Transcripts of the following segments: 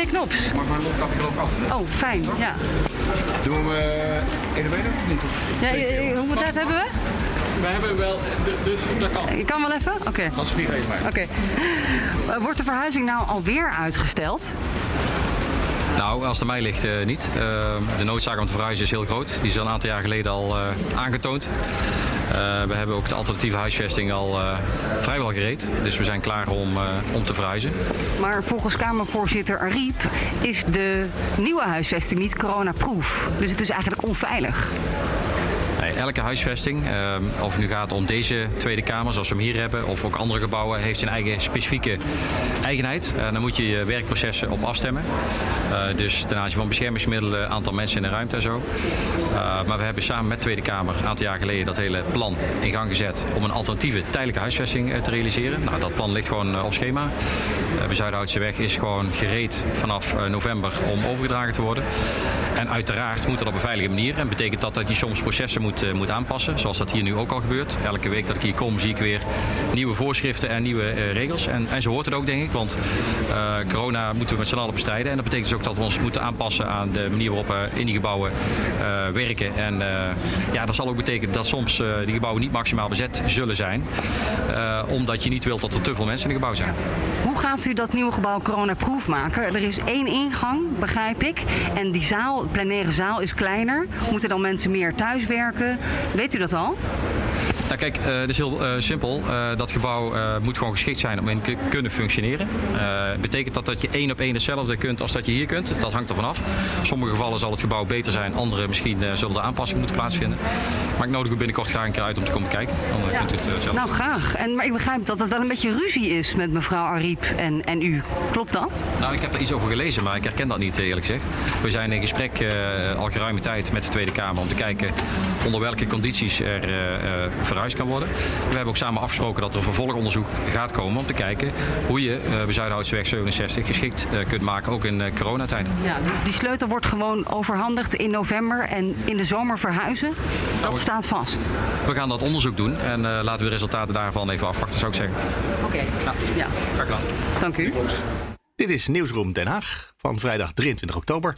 Meneer Knops. Mag mijn mondkapje ook af? Oh, fijn. Ja. Doen we in de middag of niet? Of ja, eh, hoeveel tijd hebben we? We hebben wel, dus dat kan. Je kan wel even? Oké. Okay. Als vier even maar. Oké. Okay. wordt de verhuizing nou alweer uitgesteld? Nou, als het mij ligt uh, niet. Uh, de noodzaak om te verhuizen is heel groot. Die is al een aantal jaar geleden al uh, aangetoond. We hebben ook de alternatieve huisvesting al vrijwel gereed. Dus we zijn klaar om, om te verhuizen. Maar volgens Kamervoorzitter Ariep is de nieuwe huisvesting niet coronaproof. Dus het is eigenlijk onveilig. Elke huisvesting, uh, of het nu gaat om deze Tweede Kamer zoals we hem hier hebben, of ook andere gebouwen, heeft zijn eigen specifieke eigenheid. Uh, dan moet je je werkprocessen op afstemmen. Uh, dus ten aanzien van beschermingsmiddelen, aantal mensen in de ruimte en zo. maar we hebben samen met de Tweede Kamer een aantal jaar geleden dat hele plan in gang gezet om een alternatieve tijdelijke huisvesting te realiseren. Nou, dat plan ligt gewoon op schema. de Zuidhoutse weg is gewoon gereed vanaf november om overgedragen te worden. En uiteraard moet dat op een veilige manier. En betekent dat dat je soms processen moet, uh, moet aanpassen. Zoals dat hier nu ook al gebeurt. Elke week dat ik hier kom zie ik weer nieuwe voorschriften en nieuwe uh, regels. En, en zo hoort het ook denk ik. Want uh, corona moeten we met z'n allen bestrijden. En dat betekent dus ook dat we ons moeten aanpassen aan de manier waarop we in die gebouwen werken. En ja, dat zal ook betekenen dat soms die gebouwen niet maximaal bezet zullen zijn. omdat je niet wilt dat er te veel mensen in het gebouw zijn. Hoe gaat u dat nieuwe gebouw coronaproof maken? Er is één ingang, begrijp ik. En die zaal, plenaire zaal is kleiner. Moeten dan mensen meer thuiswerken? Weet u dat al? Nou kijk, uh, het is heel uh, simpel. Uh, dat gebouw moet gewoon geschikt zijn om in te kunnen functioneren. betekent dat dat je één op één hetzelfde kunt als dat je hier kunt? Dat hangt ervan af. In sommige gevallen zal het gebouw beter zijn. Andere misschien zullen er aanpassingen moeten plaatsvinden. Maar ik nodig u binnenkort graag een keer uit om te komen kijken. Dan ja. kunt u het zelf Nou, graag. En, maar ik begrijp dat het wel een beetje ruzie is met mevrouw Ariep en, en u. Klopt dat? Nou, ik heb er iets over gelezen, maar ik herken dat niet eerlijk gezegd. We zijn in gesprek al geruime tijd met de Tweede Kamer om te kijken onder welke condities er verhuisd kan worden. We hebben ook samen afgesproken dat er een vervolgonderzoek gaat komen om te kijken hoe je uh, bij Zuidhoutseweg 67 geschikt uh, kunt maken, ook in uh, coronatijden. Ja, die sleutel wordt gewoon overhandigd in november en in de zomer verhuizen. Dat nou, staat vast. We gaan dat onderzoek doen en laten we de resultaten daarvan even afwachten, zou ik zeggen. Oké, okay. nou, ja. Graag gedaan. Dank u. Dit is Nieuwsroom Den Haag van vrijdag 23 oktober.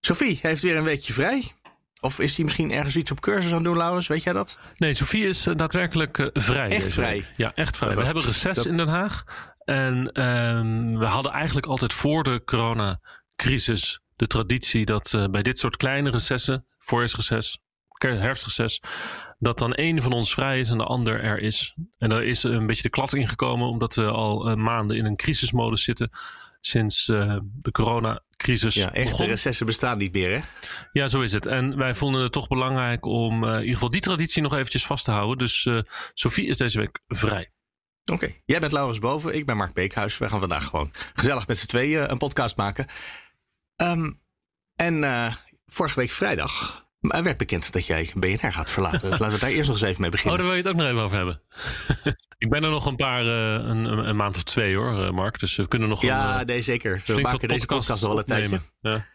Sophie heeft weer een weekje vrij. Of is hij misschien ergens iets op cursus aan doen, Laurens? Weet jij dat? Nee, Sofie is uh, daadwerkelijk uh, vrij. Echt vrij? Week. Ja, echt vrij. we hebben reces dat... in Den Haag. En um, we hadden eigenlijk altijd voor de coronacrisis de traditie dat uh, bij dit soort kleine recessen, voorjaarsreces, herfstreces, dat dan één van ons vrij is en de ander er is. En daar is een beetje de klad ingekomen, omdat we al maanden in een crisismodus zitten sinds de corona crisis. Ja, echte begon. recessen bestaan niet meer, hè? Ja, zo is het. En wij vonden het toch belangrijk om uh, in ieder geval die traditie nog eventjes vast te houden. Dus uh, Sophie is deze week vrij. Oké, okay. jij bent Laurens Boven, ik ben Mark Beekhuis. We gaan vandaag gewoon gezellig met z'n tweeën een podcast maken. Um, en vorige week vrijdag maar werd bekend dat jij BNR gaat verlaten. Laten we daar eerst nog eens even mee beginnen. Oh, daar wil je het ook nog even over hebben. ik ben er nog een paar, uh, een, een, maand of twee hoor, uh, Mark. Dus we kunnen nog Ja, een, nee, zeker. We maken deze podcast al wel een tijdje. Ja.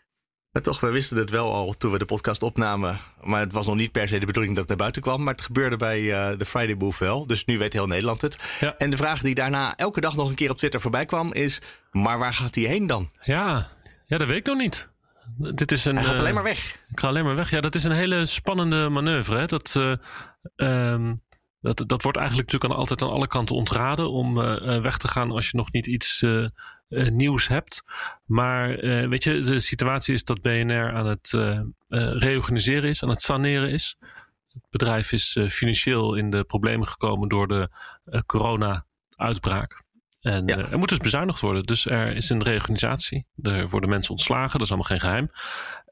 Maar toch, we wisten het wel al toen we de podcast opnamen. Maar het was nog niet per se de bedoeling dat het naar buiten kwam. Maar het gebeurde bij uh, de Friday Move wel. Dus nu weet heel Nederland het. Ja. En de vraag die daarna elke dag nog een keer op Twitter voorbij kwam is... maar waar gaat hij heen dan? Ja, ja dat weet ik nog niet. Dit is een, Hij gaat alleen maar weg. Ik ga alleen maar weg. Ja, dat is een hele spannende manoeuvre. Hè? Dat, uh, um, dat, dat wordt eigenlijk natuurlijk aan, altijd aan alle kanten ontraden om uh, weg te gaan als je nog niet iets nieuws hebt. Maar weet je, de situatie is dat BNR aan het reorganiseren is, aan het saneren is. Het bedrijf is financieel in de problemen gekomen door de corona-uitbraak. En ja. uh, er moet dus bezuinigd worden. Dus er is een reorganisatie. Er worden mensen ontslagen. Dat is allemaal geen geheim.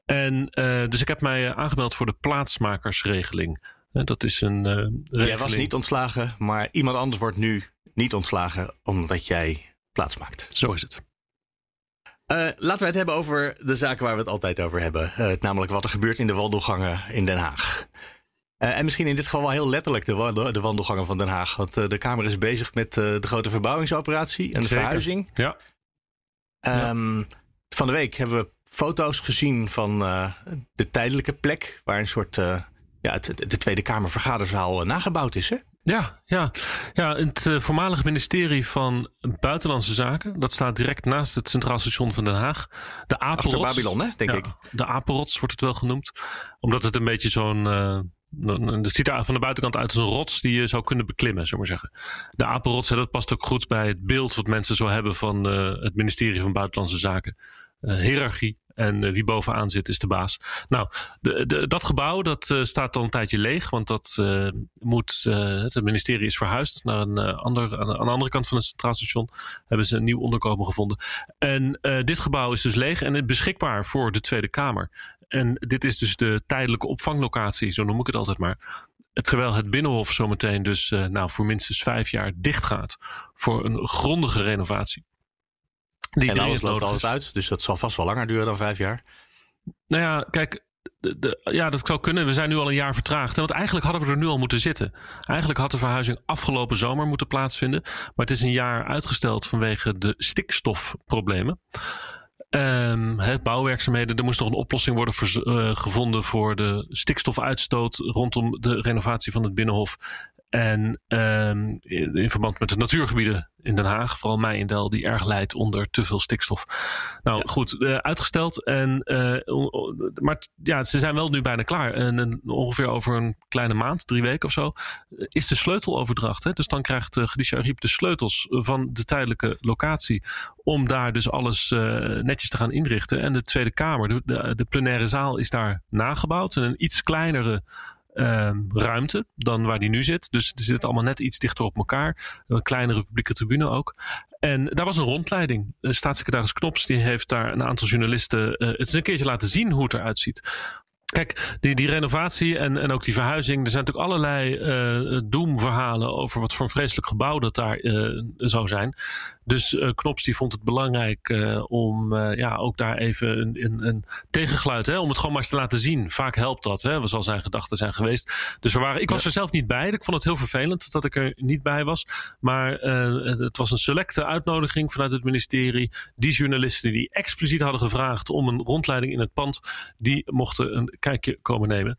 En uh, dus ik heb mij aangemeld voor de plaatsmakersregeling. Dat is een regeling. Jij was niet ontslagen, maar iemand anders wordt nu niet ontslagen omdat jij plaats maakt. Zo is het. laten we het hebben over de zaken waar we het altijd over hebben. namelijk wat er gebeurt in de wandelgangen in Den Haag. Uh, en misschien in dit geval wel heel letterlijk de, wandel, de wandelgangen van Den Haag. Want uh, de Kamer is bezig met uh, de grote verbouwingsoperatie en de Zeker. verhuizing. Ja. Um, ja. Van de week hebben we foto's gezien van de tijdelijke plek waar een soort ja, de Tweede Kamer vergaderzaal nagebouwd is. Hè? Ja, ja. ja het uh, voormalige ministerie van Buitenlandse Zaken, dat staat direct naast het Centraal Station van Den Haag. De Apenrots. Achter Babylon, hè, denk ja, ik. De Apenrots wordt het wel genoemd. Omdat het een beetje zo'n. Uh, het ziet er van de buitenkant uit als een rots die je zou kunnen beklimmen, zullen maar zeggen. De apenrots, dat past ook goed bij het beeld wat mensen zo hebben van uh, het ministerie van Buitenlandse Zaken. Uh, hiërarchie, en uh, wie bovenaan zit is de baas. Nou, de, de, dat gebouw dat staat al een tijdje leeg. Want dat moet. het ministerie is verhuisd naar een ander. Aan de, aan de, andere kant van het Centraal Station. Hebben ze een nieuw onderkomen gevonden. En dit gebouw is dus leeg en beschikbaar voor de Tweede Kamer. En dit is dus de tijdelijke opvanglocatie, zo noem ik het altijd maar. Terwijl het Binnenhof zometeen dus nou, voor minstens vijf jaar dicht gaat. Voor een grondige renovatie. Die en alles loopt altijd uit, dus dat zal vast wel langer duren dan vijf jaar. Nou ja, kijk, de, de, ja, dat zou kunnen. We zijn nu al een jaar vertraagd. Want eigenlijk hadden we er nu al moeten zitten. Eigenlijk had de verhuizing afgelopen zomer moeten plaatsvinden. Maar het is een jaar uitgesteld vanwege de stikstofproblemen. Um, he, bouwwerkzaamheden. Er moest nog een oplossing worden uh, gevonden voor de stikstofuitstoot rondom de renovatie van het Binnenhof. En um, in, in, verband met de natuurgebieden in Den Haag, vooral Meijendel, die erg leidt onder te veel stikstof. Nou ja. goed, uh, uitgesteld. En, uh, maar ja, ze zijn wel nu bijna klaar. En, en, ongeveer over een kleine maand, drie weken of zo, is de sleuteloverdracht. Hè? Dus dan krijgt uh, Ariep de sleutels van de tijdelijke locatie. Om daar dus alles netjes te gaan inrichten. En de Tweede Kamer, de, de, de plenaire zaal, is daar nagebouwd. En een iets kleinere uh, ruimte dan waar die nu zit. Dus het zit allemaal net iets dichter op elkaar. Een kleinere publieke tribune ook. En daar was een rondleiding. Uh, staatssecretaris Knops die heeft daar een aantal journalisten uh, het eens een keertje laten zien hoe het eruit ziet. Kijk, die, die renovatie en, en ook die verhuizing. Er zijn natuurlijk allerlei uh, doemverhalen over wat voor een vreselijk gebouw dat daar uh, zou zijn. Dus uh, Knops die vond het belangrijk om ja, ook daar even een, een, een tegengeluid, hè, om het gewoon maar eens te laten zien. Vaak helpt dat, hè, wat zal zijn gedachten zijn geweest. Dus er waren, ik was ja. er zelf niet bij. Ik vond het heel vervelend dat ik er niet bij was. Maar het was een selecte uitnodiging vanuit het ministerie. Die journalisten die expliciet hadden gevraagd om een rondleiding in het pand, die mochten een kijkje komen nemen.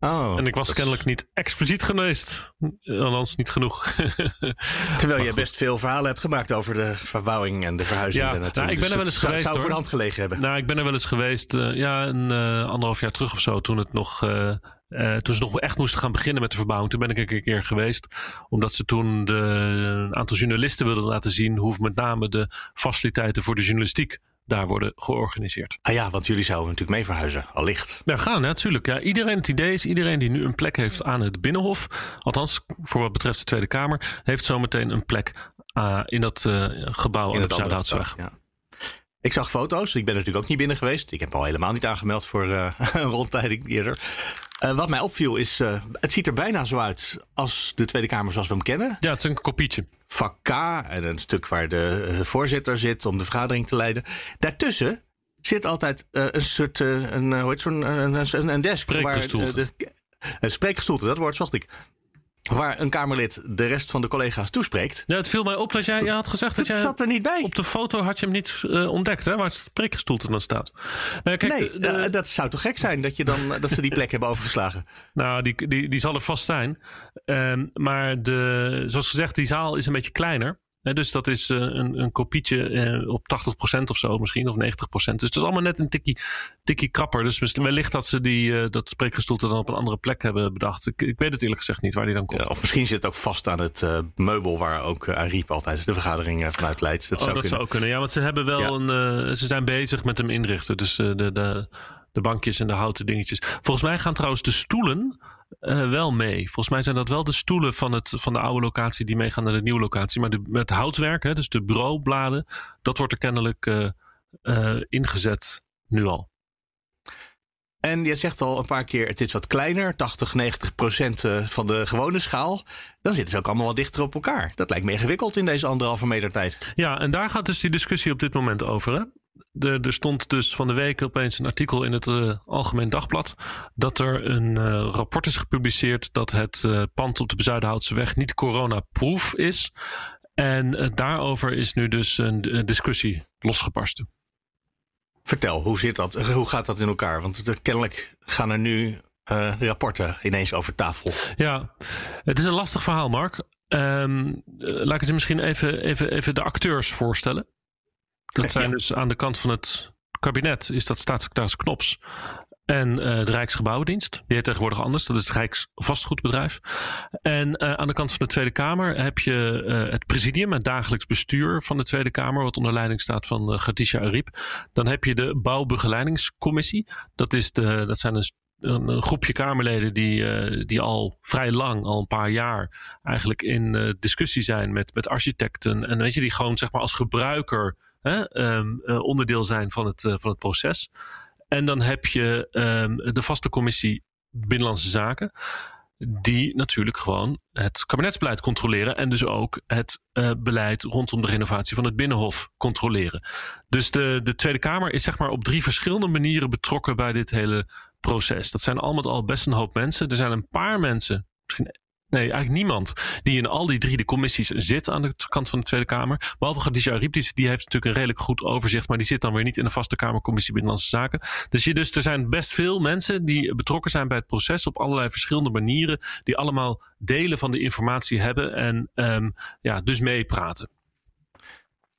Oh, en ik was kennelijk niet expliciet geweest. Althans, niet genoeg. Terwijl jij best veel verhalen hebt gemaakt over de verbouwing en de verhuizing. Ja, nou, ik ben dus er wel eens het geweest. zou hoor. voor de hand gelegen hebben. Nou, ik ben er wel eens geweest. Uh, ja, een uh, anderhalf jaar terug of zo. Toen het nog. Uh, toen ze nog echt moesten gaan beginnen met de verbouwing. Toen ben ik een keer geweest. Omdat ze toen de, een aantal journalisten wilden laten zien. hoe met name de faciliteiten voor de journalistiek daar worden georganiseerd. Ah ja, want jullie zouden natuurlijk mee verhuizen, allicht. Ja, gaan natuurlijk. Ja, iedereen, het idee is, iedereen die nu een plek heeft aan het Binnenhof, althans voor wat betreft de Tweede Kamer, heeft zometeen een plek uh, in dat uh, gebouw in aan de Zuidhoutsweg. Ja. Ik zag foto's. Ik ben natuurlijk ook niet binnen geweest. Ik heb al helemaal niet aangemeld voor uh, een rondleiding eerder. Uh, wat mij opviel is, uh, het ziet er bijna zo uit als de Tweede Kamer zoals we hem kennen. Ja, het is een kopietje. Vak K en een stuk waar de voorzitter zit om de vergadering te leiden. Daartussen zit altijd een soort, een, hoe heet zo'n, een, een, desk. Waar, de, een spreekgestoelte, dat woord zocht ik. Waar een Kamerlid de rest van de collega's toespreekt. Ja, het viel mij op dat jij je had gezegd dat, dat jij... zat er niet bij. Op de foto had je hem niet uh, ontdekt, hè? Waar het spreekgestoelte dan staat. Nee, kijk, nee de, uh, dat zou toch gek zijn dat, je dan, dat ze die plek hebben overgeslagen. Nou, die, die, die zal er vast zijn. Um, maar de, zoals gezegd, die zaal is een beetje kleiner. He, dus dat is uh, een, een kopietje uh, op 80% of zo misschien, of 90%. Dus het is allemaal net een tikkie, tikkie krapper. Dus wellicht dat ze die, uh, dat spreekgestoelte dan op een andere plek hebben bedacht. Ik, ik weet het eerlijk gezegd niet waar die dan komt. Ja, of misschien zit het ook vast aan het meubel waar ook Ariep altijd de vergadering vanuit leidt. Dat, oh, zou, dat kunnen. zou kunnen. Ja, want ze hebben wel ja. een. ze zijn bezig met hem inrichten. Dus de, de, de bankjes en de houten dingetjes. Volgens mij gaan trouwens de stoelen uh, wel mee. Volgens mij zijn dat wel de stoelen van, het, van de oude locatie die meegaan naar de nieuwe locatie. Maar de, met houtwerk, hè, dus de bureaubladen, dat wordt er kennelijk uh, uh, ingezet nu al. En je zegt al een paar keer, het is wat kleiner, 80, 90 procent van de gewone schaal. Dan zitten ze ook allemaal wat dichter op elkaar. Dat lijkt me ingewikkeld in deze anderhalve meter tijd. Ja, en daar gaat dus die discussie op dit moment over. Hè? Er, er, stond dus van de week opeens een artikel in het uh, Algemeen Dagblad. dat er een uh, rapport is gepubliceerd. dat het uh, pand op de Bezuidenhoutse weg niet coronaproof is. En daarover is nu dus een, een, discussie losgebarsten. Vertel, hoe zit dat? Hoe gaat dat in elkaar? Want er, kennelijk gaan er nu rapporten ineens over tafel. Ja, het is een lastig verhaal, Mark. Um, laat ik het misschien even, even, even de acteurs voorstellen. Dat zijn dus aan de kant van het kabinet is dat staatssecretaris Knops en uh, de Rijksgebouwendienst. Die heet tegenwoordig anders. Dat is het Rijksvastgoedbedrijf. En uh, aan de kant van de Tweede Kamer heb je uh, het presidium, het dagelijks bestuur van de Tweede Kamer, wat onder leiding staat van uh, Khadija Ariep. Dan heb je de Bouwbegeleidingscommissie. Dat, is de, dat zijn een een, een, groepje Kamerleden die, uh, die al vrij lang, al een paar jaar, eigenlijk in uh, discussie zijn met, met architecten. En weet je, die gewoon zeg maar als gebruiker um, uh, onderdeel zijn van het, van het proces. En dan heb je um, de vaste commissie Binnenlandse Zaken. Die natuurlijk gewoon het kabinetsbeleid controleren. En dus ook het uh, beleid rondom de renovatie van het Binnenhof controleren. Dus de, de Tweede Kamer is zeg maar op drie verschillende manieren betrokken bij dit hele proces. Dat zijn allemaal al best een hoop mensen. Er zijn een paar mensen, misschien Nee, eigenlijk niemand die in al die drie de commissies zit aan de kant van de Tweede Kamer. Behalve Khadija Ariep, die, die heeft natuurlijk een redelijk goed overzicht, maar die zit dan weer niet in de vaste Kamercommissie Binnenlandse Zaken. Dus, je, dus er zijn best veel mensen die betrokken zijn bij het proces op allerlei verschillende manieren, die allemaal delen van de informatie hebben en um, ja, dus meepraten.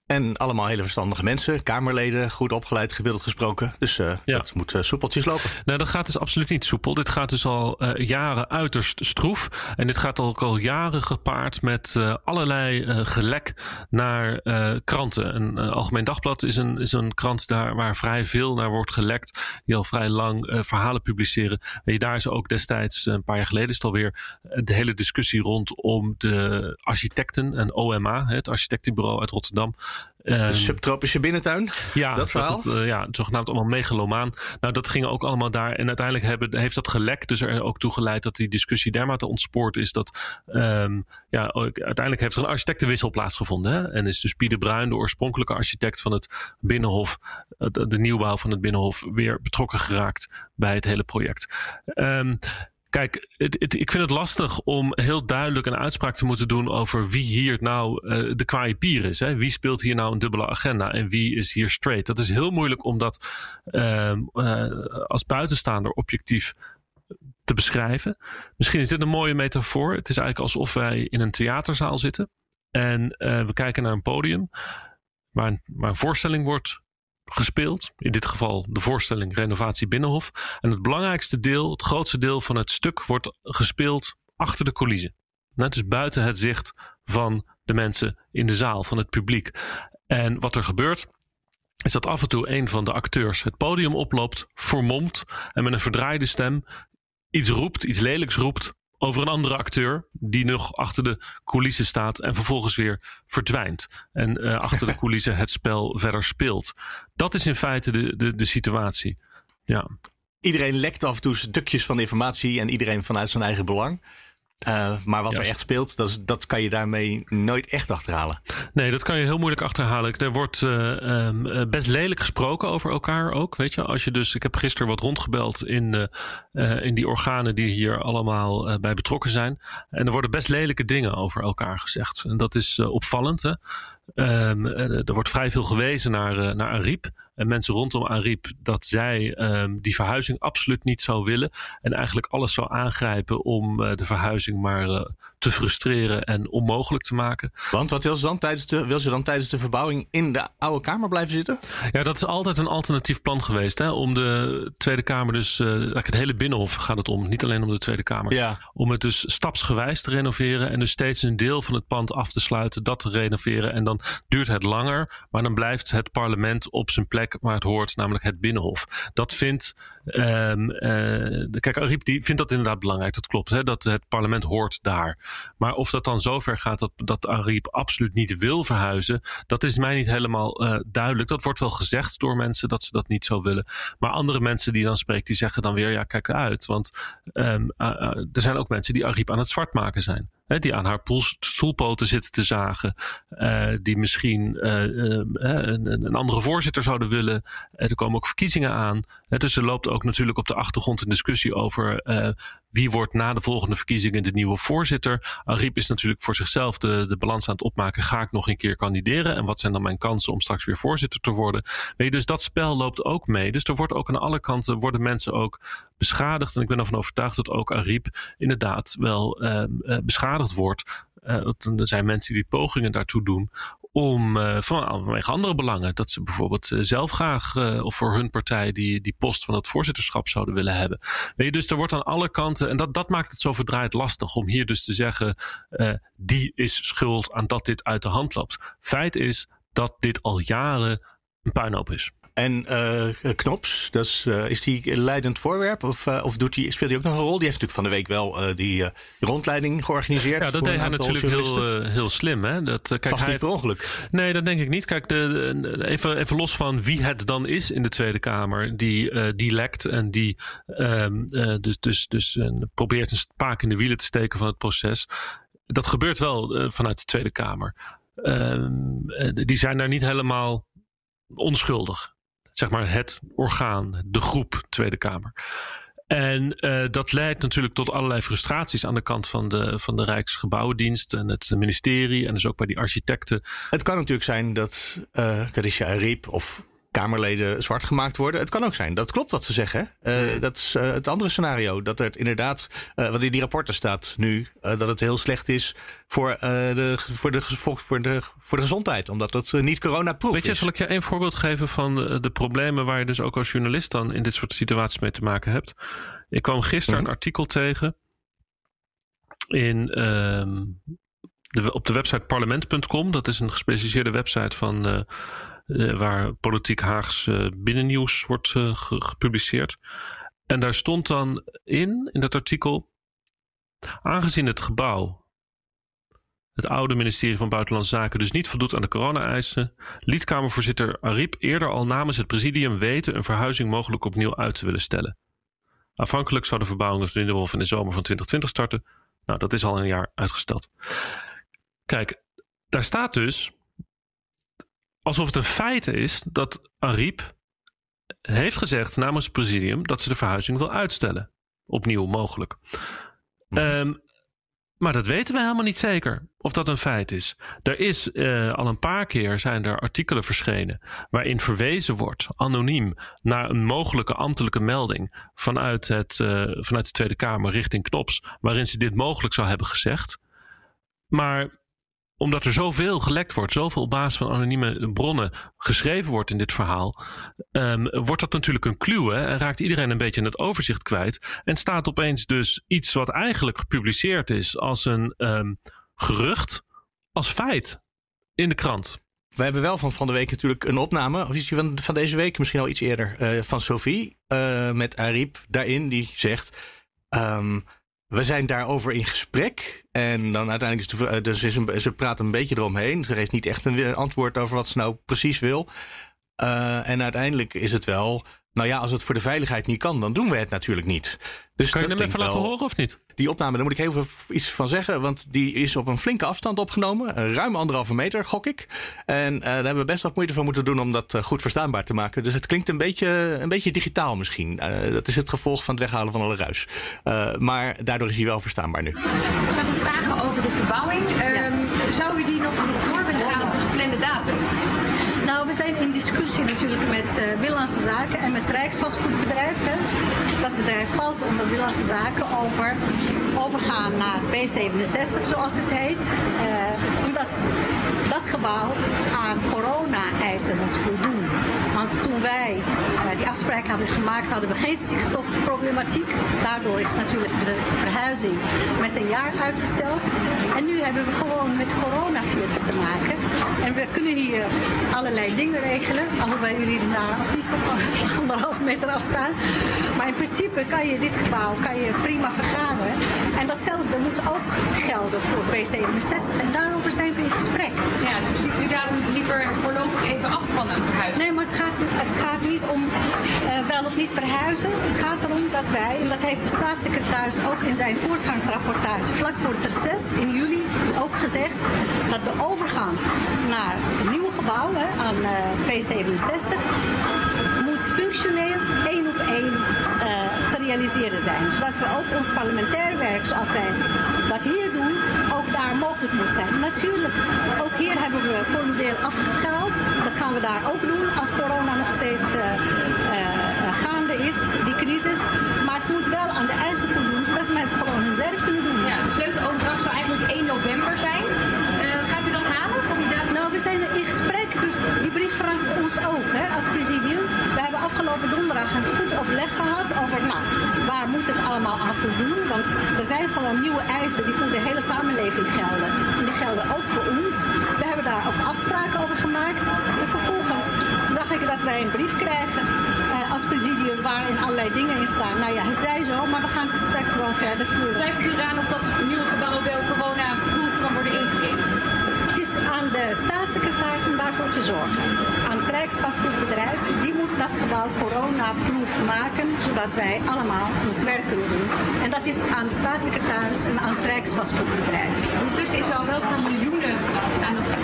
En allemaal hele verstandige mensen, Kamerleden, goed opgeleid, gebeeld gesproken. Dus uh, ja. dat moet uh, soepeltjes lopen. Nou, dat gaat dus absoluut niet soepel. Dit gaat dus al uh, jaren uiterst stroef. En dit gaat ook al jaren gepaard met allerlei gelek naar kranten. Een Algemeen Dagblad is een, is een krant daar waar vrij veel naar wordt gelekt. Die al vrij lang verhalen publiceren. Weet je, daar is ook destijds, een paar jaar geleden is het alweer, de hele discussie rondom de architecten en OMA, het architectenbureau uit Rotterdam. Uh, subtropische binnentuin? Ja, dat verhaal? Het, uh, ja, zogenaamd allemaal megalomaan. Nou, dat ging ook allemaal daar. En uiteindelijk hebben, heeft dat gelek dus er ook toe geleid dat die discussie dermate ontspoord is. Dat um, ja, uiteindelijk heeft er een architectenwissel plaatsgevonden. Hè? En is dus Pieter Bruin, de oorspronkelijke architect van het Binnenhof, de, de nieuwbouw van het Binnenhof, weer betrokken geraakt bij het hele project. Um, Kijk, het, het, ik vind het lastig om heel duidelijk een uitspraak te moeten doen over wie hier nou uh, de kwaaie pier is. Hè? Wie speelt hier nou een dubbele agenda en wie is hier straight? Dat is heel moeilijk om dat uh, uh, als buitenstaander objectief te beschrijven. Misschien is dit een mooie metafoor. Het is eigenlijk alsof wij in een theaterzaal zitten en we kijken naar een podium waar, waar een voorstelling wordt gespeeld. In dit geval de voorstelling Renovatie Binnenhof. En het belangrijkste deel, het grootste deel van het stuk wordt gespeeld achter de coulissen. Net dus buiten het zicht van de mensen in de zaal, van het publiek. En wat er gebeurt, is dat af en toe een van de acteurs het podium oploopt, vermomt en met een verdraaide stem iets roept, iets lelijks roept over een andere acteur die nog achter de coulissen staat en vervolgens weer verdwijnt. En uh, achter de coulissen het spel verder speelt. Dat is in feite de, de, de situatie. Ja. Iedereen lekt af en toe stukjes van informatie en iedereen vanuit zijn eigen belang. Uh, maar wat Juist. er echt speelt, dat, is, dat kan je daarmee nooit echt achterhalen. Nee, dat kan je heel moeilijk achterhalen. Er wordt uh, um, best lelijk gesproken over elkaar ook. Weet je, als je dus, ik heb gisteren wat rondgebeld in, uh, in die organen die hier allemaal bij betrokken zijn. En er worden best lelijke dingen over elkaar gezegd. En dat is opvallend. Hè? Um, er wordt vrij veel gewezen naar, naar Ariep en mensen rondom Ariep dat zij um, die verhuizing absoluut niet zou willen. En eigenlijk alles zou aangrijpen om uh, de verhuizing maar uh, te frustreren en onmogelijk te maken. Want wat wil ze dan tijdens de, wil ze dan tijdens de verbouwing in de oude Kamer blijven zitten? Ja, dat is altijd een alternatief plan geweest. Hè? Om de Tweede Kamer dus, uh, het hele Binnenhof gaat het om, niet alleen om de Tweede Kamer. Ja. Om het dus stapsgewijs te renoveren en dus steeds een deel van het pand af te sluiten, dat te renoveren. En dan duurt het langer, maar dan blijft het parlement op zijn plek waar het hoort, namelijk het Binnenhof. Dat vindt, um, uh, kijk, Ariep die vindt dat inderdaad belangrijk, dat klopt, hè, dat het parlement hoort daar. Maar of dat dan zover gaat dat, dat Ariep absoluut niet wil verhuizen, dat is mij niet helemaal uh, duidelijk. Dat wordt wel gezegd door mensen dat ze dat niet zo willen. Maar andere mensen die dan spreekt, die zeggen dan weer, ja, kijk uit. Want um, uh, er zijn ook mensen die Ariep aan het zwart maken zijn. Die aan haar stoelpoten zitten te zagen, die misschien een, een, andere voorzitter zouden willen. er komen ook verkiezingen aan. dus er loopt ook natuurlijk op de achtergrond een discussie over wie wordt na de volgende verkiezingen de nieuwe voorzitter. Ariep is natuurlijk voor zichzelf de, de balans aan het opmaken. Ga ik nog een keer kandideren? En wat zijn dan mijn kansen om straks weer voorzitter te worden? Dus dat spel loopt ook mee. Dus er wordt ook aan alle kanten worden mensen ook beschadigd. En ik ben ervan overtuigd dat ook Ariep inderdaad wel uh, beschadigd wordt. Uh, er zijn mensen die pogingen daartoe doen om van, vanwege andere belangen. Dat ze bijvoorbeeld uh, zelf graag of voor hun partij die, die post van het voorzitterschap zouden willen hebben. Dus er wordt aan alle kanten, en dat, dat maakt het zo verdraaid lastig om hier dus te zeggen, die is schuld aan dat dit uit de hand loopt. Feit is dat dit al jaren een puinhoop is. En uh, Knops, dat is, uh, is die leidend voorwerp? Of, uh, of doet die, speelt hij ook nog een rol? Die heeft natuurlijk van de week wel die rondleiding georganiseerd. Ja, dat deed hij natuurlijk heel, heel slim. Hè? Dat, kijk, Vast hij niet per ongeluk. Nee, dat denk ik niet. Kijk, de, even, even los van wie het dan is in de Tweede Kamer. Die, die lekt en die ehm, dus, dus, dus probeert een paak in de wielen te steken van het proces. Dat gebeurt wel vanuit de Tweede Kamer. Ehm, die zijn daar niet helemaal onschuldig zeg maar het orgaan, de groep Tweede Kamer. En uh, dat leidt natuurlijk tot allerlei frustraties aan de kant van de, van de Rijksgebouwendienst en het ministerie en dus ook bij die architecten. Het kan natuurlijk zijn dat uh, Kadisha Ariep of Kamerleden zwart gemaakt worden. Het kan ook zijn, dat klopt wat ze zeggen. Uh, dat is uh, het andere scenario. Dat er inderdaad, uh, wat in die rapporten staat nu, dat het heel slecht is voor, de, voor, de, voor, de, voor de gezondheid. Omdat het niet coronaproof is. Weet je, zal ik je een voorbeeld geven van de problemen waar je dus ook als journalist dan in dit soort situaties mee te maken hebt? Ik kwam gisteren een mhm. artikel tegen in, ehm, de, op de website parlement.com. Dat is een gespecialiseerde website van waar politiek Haags uh, binnennieuws wordt uh, gepubliceerd. En daar stond dan in, in dat artikel, aangezien het gebouw, het oude ministerie van Buitenlandse Zaken, dus niet voldoet aan de corona-eisen, liet Kamervoorzitter eerder al namens het presidium weten een verhuizing mogelijk opnieuw uit te willen stellen. Afhankelijk zou de verbouwing in de in de zomer van 2020 starten. Nou, dat is al een jaar uitgesteld. Kijk, daar staat dus alsof het een feit is dat Ariep heeft gezegd namens het presidium dat ze de verhuizing wil uitstellen. Opnieuw mogelijk. Um, maar dat weten we helemaal niet zeker of dat een feit is. Er is uh, al een paar keer zijn er artikelen verschenen waarin verwezen wordt, anoniem, naar een mogelijke ambtelijke melding vanuit, het, uh, vanuit de Tweede Kamer richting Knops, waarin ze dit mogelijk zou hebben gezegd. Maar omdat er zoveel gelekt wordt, zoveel op basis van anonieme bronnen geschreven wordt in dit verhaal, um, wordt dat natuurlijk een kluwe en raakt iedereen een beetje het overzicht kwijt. En staat opeens dus iets wat eigenlijk gepubliceerd is als een um, gerucht, als feit in de krant. We hebben wel van van de week natuurlijk een opname, of iets van, van deze week, misschien al iets eerder, uh, van Sophie uh, met Ariep daarin, die zegt. Um, we zijn daarover in gesprek. En dan uiteindelijk is de, eh, dus is ze praat een beetje eromheen. Ze geeft niet echt een antwoord over wat ze nou precies wil. Uh, en uiteindelijk is het wel. Nou ja, als het voor de veiligheid niet kan, dan doen we het natuurlijk niet. Dus kan je hem even laten horen of niet? Die opname, daar moet ik heel veel iets van zeggen. Want die is op een flinke afstand opgenomen. Ruim anderhalve meter, gok ik. En uh, daar hebben we best wat moeite voor moeten doen om dat uh, goed verstaanbaar te maken. Dus het klinkt een beetje, een beetje digitaal misschien. Uh, dat is het gevolg van het weghalen van alle ruis. maar daardoor is hij wel verstaanbaar nu. Ik heb vragen over de verbouwing. Ehm, zou u die nog door willen gaan op de geplande datum? Nou, we zijn in discussie natuurlijk met uh, Willandse Zaken en met Rijksvastgoedbedrijf. Hè. Dat bedrijf valt onder Willandse Zaken over overgaan naar B67, zoals het heet. Uh, omdat dat gebouw aan corona-eisen moet voldoen. Want toen wij uh, die afspraak hebben gemaakt, hadden we geen stikstofproblematiek. Daardoor is natuurlijk de verhuizing met een jaar uitgesteld. En nu hebben we gewoon met coronavirus te maken. En we kunnen hier allerlei dingen regelen. Alhoewel jullie daar nog niet op anderhalf meter afstaan. Maar in principe kan je dit gebouw kan je prima vergaderen. En datzelfde moet ook gelden voor B67. En daarover zijn we in gesprek. Ja, dus ziet u daarom liever voorlopig even af van een verhuizing? Nee, maar het gaat, het gaat niet om uh, wel of niet verhuizen. Het gaat erom dat wij, en dat heeft de staatssecretaris ook in zijn voortgangsrapportage vlak voor het reces in juli ook gezegd, dat de overgang naar een nieuw gebouw hè, aan uh, P67 moet functioneel één op één uh, realiseren zijn. Zodat we ook ons parlementair werk, zoals wij dat hier doen, ook daar mogelijk moet zijn. Natuurlijk, ook hier hebben we voor een deel afgeschaald. Dat gaan we daar ook doen als corona nog steeds uh, gaande is, die crisis. Maar het moet wel aan de eisen voldoen, zodat mensen gewoon hun werk kunnen doen. Ja, de sleuteloverdracht zou eigenlijk 1 november zijn. gaat u dat halen? Nou, we zijn in gesprek, dus die brief verrast ons ook hè, als presidium. We hebben afgelopen donderdag een goed overleg gehad over, nou, waar moet het allemaal aan voldoen? Want er zijn gewoon nieuwe eisen die voor de hele samenleving gelden. En die gelden ook voor ons. We hebben daar ook afspraken over gemaakt. En vervolgens zag ik dat wij een brief krijgen uh, als presidium waarin allerlei dingen in staan. Nou ja, het zij zo, maar we gaan het gesprek gewoon verder voeren. Twijfelt u eraan of dat nieuwe gebouw wel ingericht? De staatssecretaris om daarvoor te zorgen. Aan het Rijksvastgoedbedrijf, die moet dat gebouw coronaproof maken, zodat wij allemaal ons werk kunnen doen. En dat is aan de staatssecretaris en aan het Rijksvastgoedbedrijf. Ondertussen is al wel voor miljoenen aan het uh,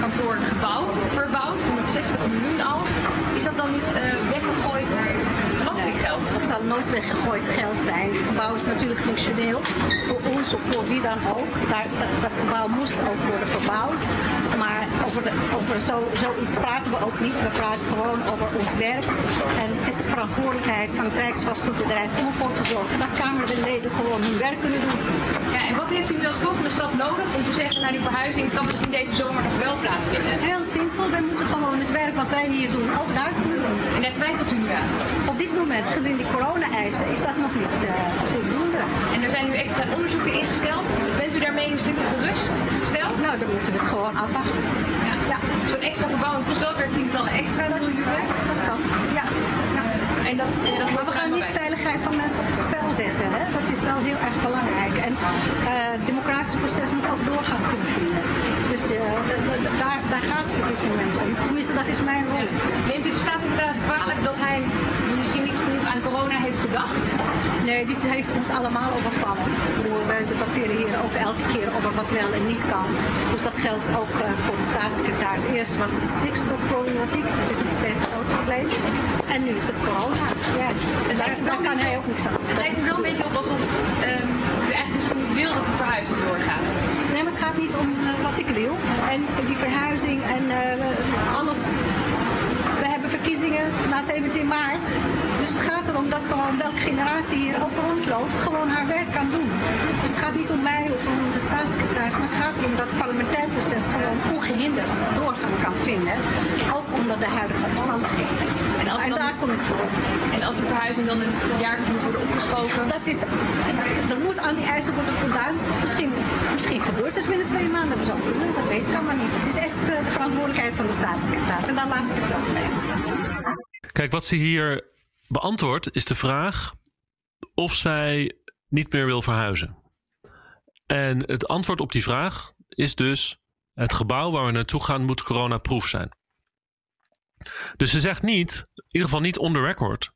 kantoor gebouwd, verbouwd, 160 miljoen al. Is dat dan niet uh, weggegooid Het zal nooit weggegooid geld zijn. Het gebouw is natuurlijk functioneel voor ons of voor wie dan ook. Dat, gebouw moest ook worden verbouwd. Maar over, de, over zo, zoiets praten we ook niet. We praten gewoon over ons werk. En het is de verantwoordelijkheid van het Rijksvastgoedbedrijf om ervoor te zorgen dat Kamerleden gewoon hun werk kunnen doen. Ja, en wat heeft u nu als volgende stap nodig om te zeggen, nou die verhuizing kan misschien deze zomer nog wel plaatsvinden? Heel simpel, wij moeten gewoon het werk wat wij hier doen ook daar kunnen doen. En daar twijfelt u nu aan? Op dit moment, gezien die corona-eisen, is dat nog niet uh, En er zijn nu extra onderzoeken ingesteld. Bent u daarmee een stukje gerust gesteld? Nou, dan moeten we het gewoon afwachten. Ja. ja. Zo'n extra verbouwing kost wel weer tientallen extra. Dat, is, dat kan, ja. ja. En dat, dat maar we gaan niet de veiligheid van mensen op het spel zetten. Hè? Dat is wel heel erg belangrijk. En uh, het democratisch proces moet ook doorgaan kunnen vinden. Dus uh, daar, daar gaat het op dit moment om. Tenminste, dat is mijn rol. Neemt u de staatssecretaris kwalijk dat hij misschien niet genoeg aan corona heeft gedacht? Nee, dit heeft ons allemaal overvallen. We debatteren hier ook elke keer over wat wel en niet kan. Dus dat geldt ook uh, voor de staatssecretaris. Eerst was het stikstofproblematiek, dat is nog steeds een groot probleem. En nu is het corona. Ja, en daar, daar kan hij ook niks aan. Het lijkt wel een beetje op alsof um, u eigenlijk misschien niet wil dat de verhuizing doorgaat. Nee, maar het gaat niet om uh, wat ik wil. En die verhuizing en uh, alles. Verkiezingen na 17 maart. Dus het gaat erom dat gewoon welke generatie hier ook rondloopt, gewoon haar werk kan doen. Dus het gaat niet om mij of om de staatssecretaris, maar het gaat erom dat het parlementair proces gewoon ongehinderd doorgang kan vinden. Ook onder de huidige omstandigheden. En, als en dan, daar kom ik voor. En als de verhuizing dan een jaar moet worden opgeschoven? Dat is, er moet aan die eisen worden voldaan. Misschien, misschien gebeurt het binnen twee maanden. Dat zou kunnen. Dat weet ik allemaal niet. Het is echt uh, de verantwoordelijkheid van de staatssecretaris. En daar laat ik het ook bij. Kijk, wat ze hier beantwoordt is de vraag of zij niet meer wil verhuizen. En het antwoord op die vraag is dus: het gebouw waar we naartoe gaan moet coronaproof zijn. Dus ze zegt niet, ieder geval niet on the record,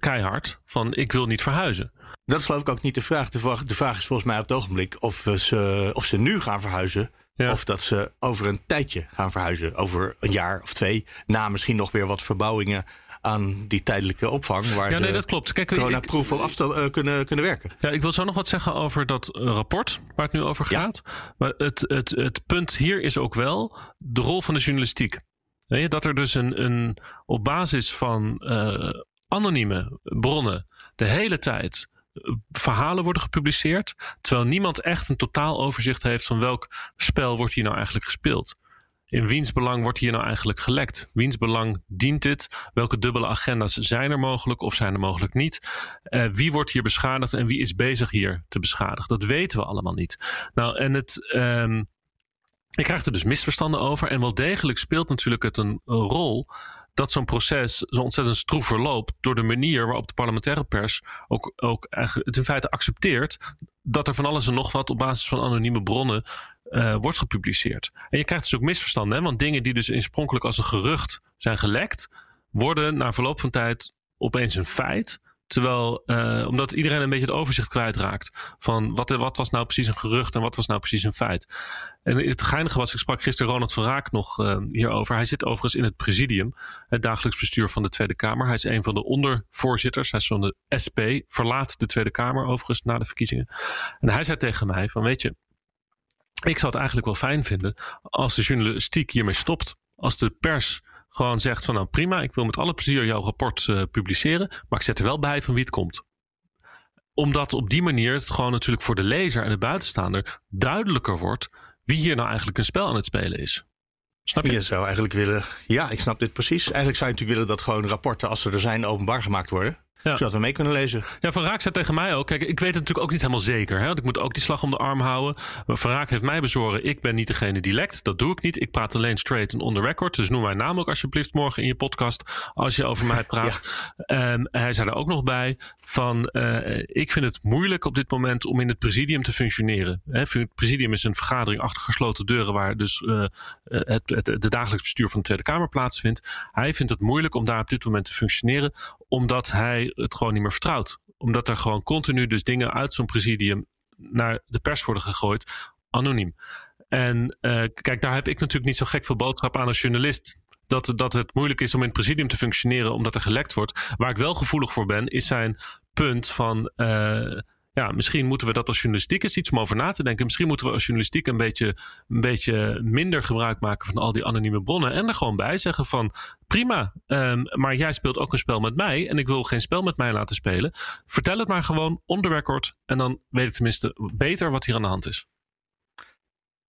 keihard, van ik wil niet verhuizen. Dat is geloof ik ook niet de vraag. De vraag, de vraag is volgens mij op het ogenblik of ze, of ze nu gaan verhuizen. Ja. Of dat ze over een tijdje gaan verhuizen. Over een jaar of twee. Na misschien nog weer wat verbouwingen aan die tijdelijke opvang. Waar ja, nee, dat klopt. Kijk, coronaproof op afstand uh, kunnen, kunnen werken. Ja, ik wil zo nog wat zeggen over dat rapport waar het nu over gaat. Ja. Maar het, het, het punt hier is ook wel de rol van de journalistiek. Dat er dus een, een op basis van uh, anonieme bronnen de hele tijd verhalen worden gepubliceerd. Terwijl niemand echt een totaal overzicht heeft van welk spel wordt hier nou eigenlijk gespeeld. In wiens belang wordt hier nou eigenlijk gelekt? Wiens belang dient dit? Welke dubbele agenda's zijn er mogelijk of zijn er mogelijk niet? Uh, wie wordt hier beschadigd en wie is bezig hier te beschadigen? Dat weten we allemaal niet. Nou, en het. Um, ik krijg er dus misverstanden over. En wel degelijk speelt natuurlijk het een, rol dat zo'n proces zo ontzettend stroef verloopt door de manier waarop de parlementaire pers ook, ook eigenlijk het in feite accepteert dat er van alles en nog wat op basis van anonieme bronnen uh, wordt gepubliceerd. En je krijgt dus ook misverstanden, want dingen die dus oorspronkelijk als een gerucht zijn gelekt, worden na verloop van tijd opeens een feit. Terwijl, uh, omdat iedereen een beetje het overzicht kwijtraakt. Van wat, wat was nou precies een gerucht en wat was nou precies een feit. En het geinige was, ik sprak gisteren Ronald van Raak nog uh, hierover. Hij zit overigens in het presidium, het dagelijks bestuur van de Tweede Kamer. Hij is een van de ondervoorzitters. Hij is van de SP, verlaat de Tweede Kamer overigens na de verkiezingen. En hij zei tegen mij van, weet je, ik zou het eigenlijk wel fijn vinden als de journalistiek hiermee stopt. Als de pers gewoon zegt van nou prima, ik wil met alle plezier jouw rapport uh, publiceren, maar ik zet er wel bij van wie het komt. Omdat op die manier het gewoon natuurlijk voor de lezer en de buitenstaander duidelijker wordt wie hier nou eigenlijk een spel aan het spelen is. Snap je? Je zou eigenlijk willen, ja, ik snap dit precies. Eigenlijk zou je natuurlijk willen dat gewoon rapporten, als ze er zijn, openbaar gemaakt worden. Ja. Zodat we mee kunnen lezen. Ja, Van Raak zei tegen mij ook. Kijk, ik weet het natuurlijk ook niet helemaal zeker. Hè? Want ik moet ook die slag om de arm houden. Maar Van Raak heeft mij bezorgen. Ik ben niet degene die lekt. Dat doe ik niet. Ik praat alleen straight en on the record. Dus noem mijn naam ook alsjeblieft morgen in je podcast. Als je over mij praat. ja. um, hij zei er ook nog bij. Van uh, ik vind het moeilijk op dit moment om in het presidium te functioneren. Hè? Het presidium is een vergadering achter gesloten deuren. Waar dus uh, het, het, de dagelijks bestuur van de Tweede Kamer plaatsvindt. Hij vindt het moeilijk om daar op dit moment te functioneren. Omdat hij het gewoon niet meer vertrouwt. Omdat er gewoon continu dus dingen uit zo'n presidium naar de pers worden gegooid, anoniem. En uh, kijk, daar heb ik natuurlijk niet zo gek veel boodschap aan als journalist. Dat, dat het moeilijk is om in het presidium te functioneren omdat er gelekt wordt. Waar ik wel gevoelig voor ben, is zijn punt van. Uh, ja, misschien moeten we dat als journalistiek eens iets om over na te denken. Misschien moeten we als journalistiek een beetje, een beetje minder gebruik maken van al die anonieme bronnen. En er gewoon bij zeggen van prima, um, maar jij speelt ook een spel met mij. En ik wil geen spel met mij laten spelen. Vertel het maar gewoon on the record. En dan weet ik tenminste beter wat hier aan de hand is.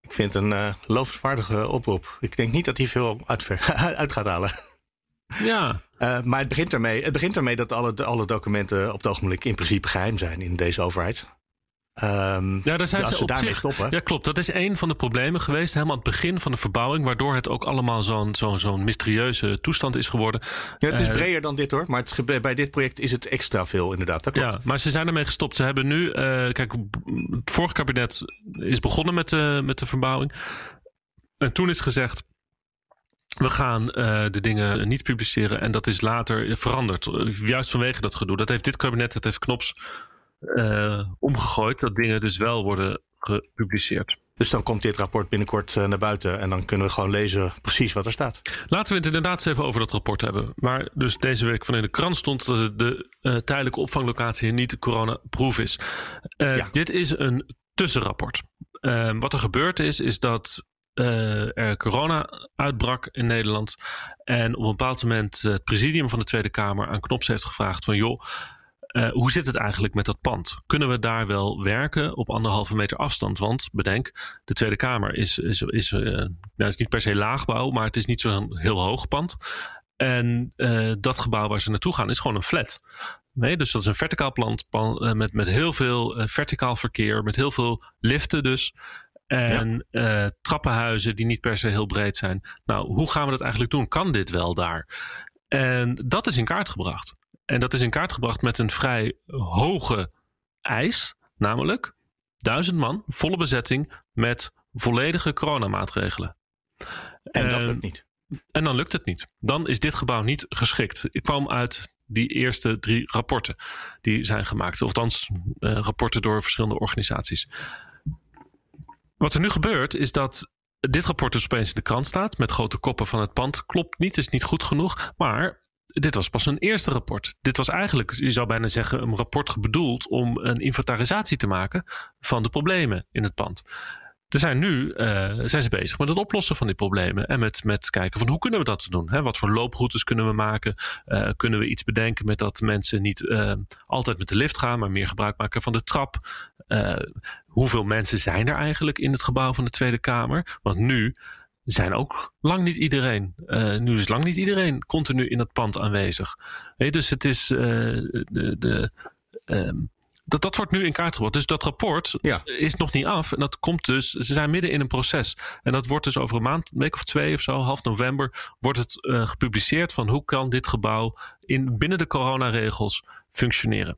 Ik vind een uh, lovenswaardige oproep. Ik denk niet dat hij veel uit, uit gaat halen. Ja. Uh, maar het begint, ermee, het begint ermee dat alle, alle documenten op het ogenblik in principe geheim zijn in deze overheid. Um, ja, daar zijn ze, op daarmee zich, stoppen. Ja, klopt. Dat is een van de problemen geweest. Helemaal aan het begin van de verbouwing. Waardoor het ook allemaal zo'n zo'n zo'n mysterieuze toestand is geworden. Ja, het is Uh, breder dan dit hoor. Maar het, bij dit project is het extra veel inderdaad. Dat klopt. Ja, maar ze zijn ermee gestopt. Ze hebben nu, eh, kijk, het vorige kabinet is begonnen met de, met de verbouwing. En toen is gezegd, we gaan eh, de dingen niet publiceren. En dat is later veranderd. Juist vanwege dat gedoe. Dat heeft dit kabinet, dat heeft Knops eh, omgegooid. Dat dingen dus wel worden gepubliceerd. Dus dan komt dit rapport binnenkort eh, naar buiten. En dan kunnen we gewoon lezen precies wat er staat. Laten we het inderdaad eens even over dat rapport hebben. Maar dus deze week van in de krant stond dat het de eh, tijdelijke opvanglocatie niet coronaproof is. Eh, Ja. Dit is een tussenrapport. Eh, wat er gebeurd is, is dat eh, er corona uitbrak in Nederland. En op een bepaald moment het presidium van de Tweede Kamer aan Knops heeft gevraagd van joh. eh, hoe zit het eigenlijk met dat pand? Kunnen we daar wel werken op anderhalve meter afstand? Want bedenk, de Tweede Kamer is, is, is, eh, nou, is niet per se laagbouw, maar het is niet zo'n heel hoog pand. En dat gebouw waar ze naartoe gaan is gewoon een flat. Nee, dus dat is een verticaal plant pan- eh, met, met heel veel verticaal verkeer, met heel veel liften dus. En eh, trappenhuizen die niet per se heel breed zijn. Nou, hoe gaan we dat eigenlijk doen? Kan dit wel daar? En dat is in kaart gebracht. En dat is in kaart gebracht met een vrij hoge eis, namelijk duizend man, volle bezetting met volledige coronamaatregelen. En dat lukt niet. en dan lukt het niet. Dan is dit gebouw niet geschikt. Ik kwam uit die eerste drie rapporten die zijn gemaakt. Of althans, eh, rapporten door verschillende organisaties. Wat er nu gebeurt is dat dit rapport dus opeens in de krant staat. Met grote koppen van het pand. Klopt niet, is niet goed genoeg. Maar dit was pas een eerste rapport. Dit was eigenlijk, je zou bijna zeggen, een rapport bedoeld om een inventarisatie te maken van de problemen in het pand. Er zijn nu eh, zijn ze bezig met het oplossen van die problemen. En met, met kijken van hoe kunnen we dat doen? Hè? Wat voor looproutes kunnen we maken? Eh, kunnen we iets bedenken met dat mensen niet eh, altijd met de lift gaan, maar meer gebruik maken van de trap? Hoeveel mensen zijn er eigenlijk in het gebouw van de Tweede Kamer? Want nu zijn ook lang niet iedereen. eh, nu is lang niet iedereen continu in het pand aanwezig. Dus het is eh, de. de ehm, dat, dat wordt nu in kaart gebracht. Dus dat rapport Ja. is nog niet af. En dat komt dus, ze zijn midden in een proces. En dat wordt dus over een maand, een week of twee of zo, half november, wordt het eh, gepubliceerd van hoe kan dit gebouw in, binnen de coronaregels functioneren.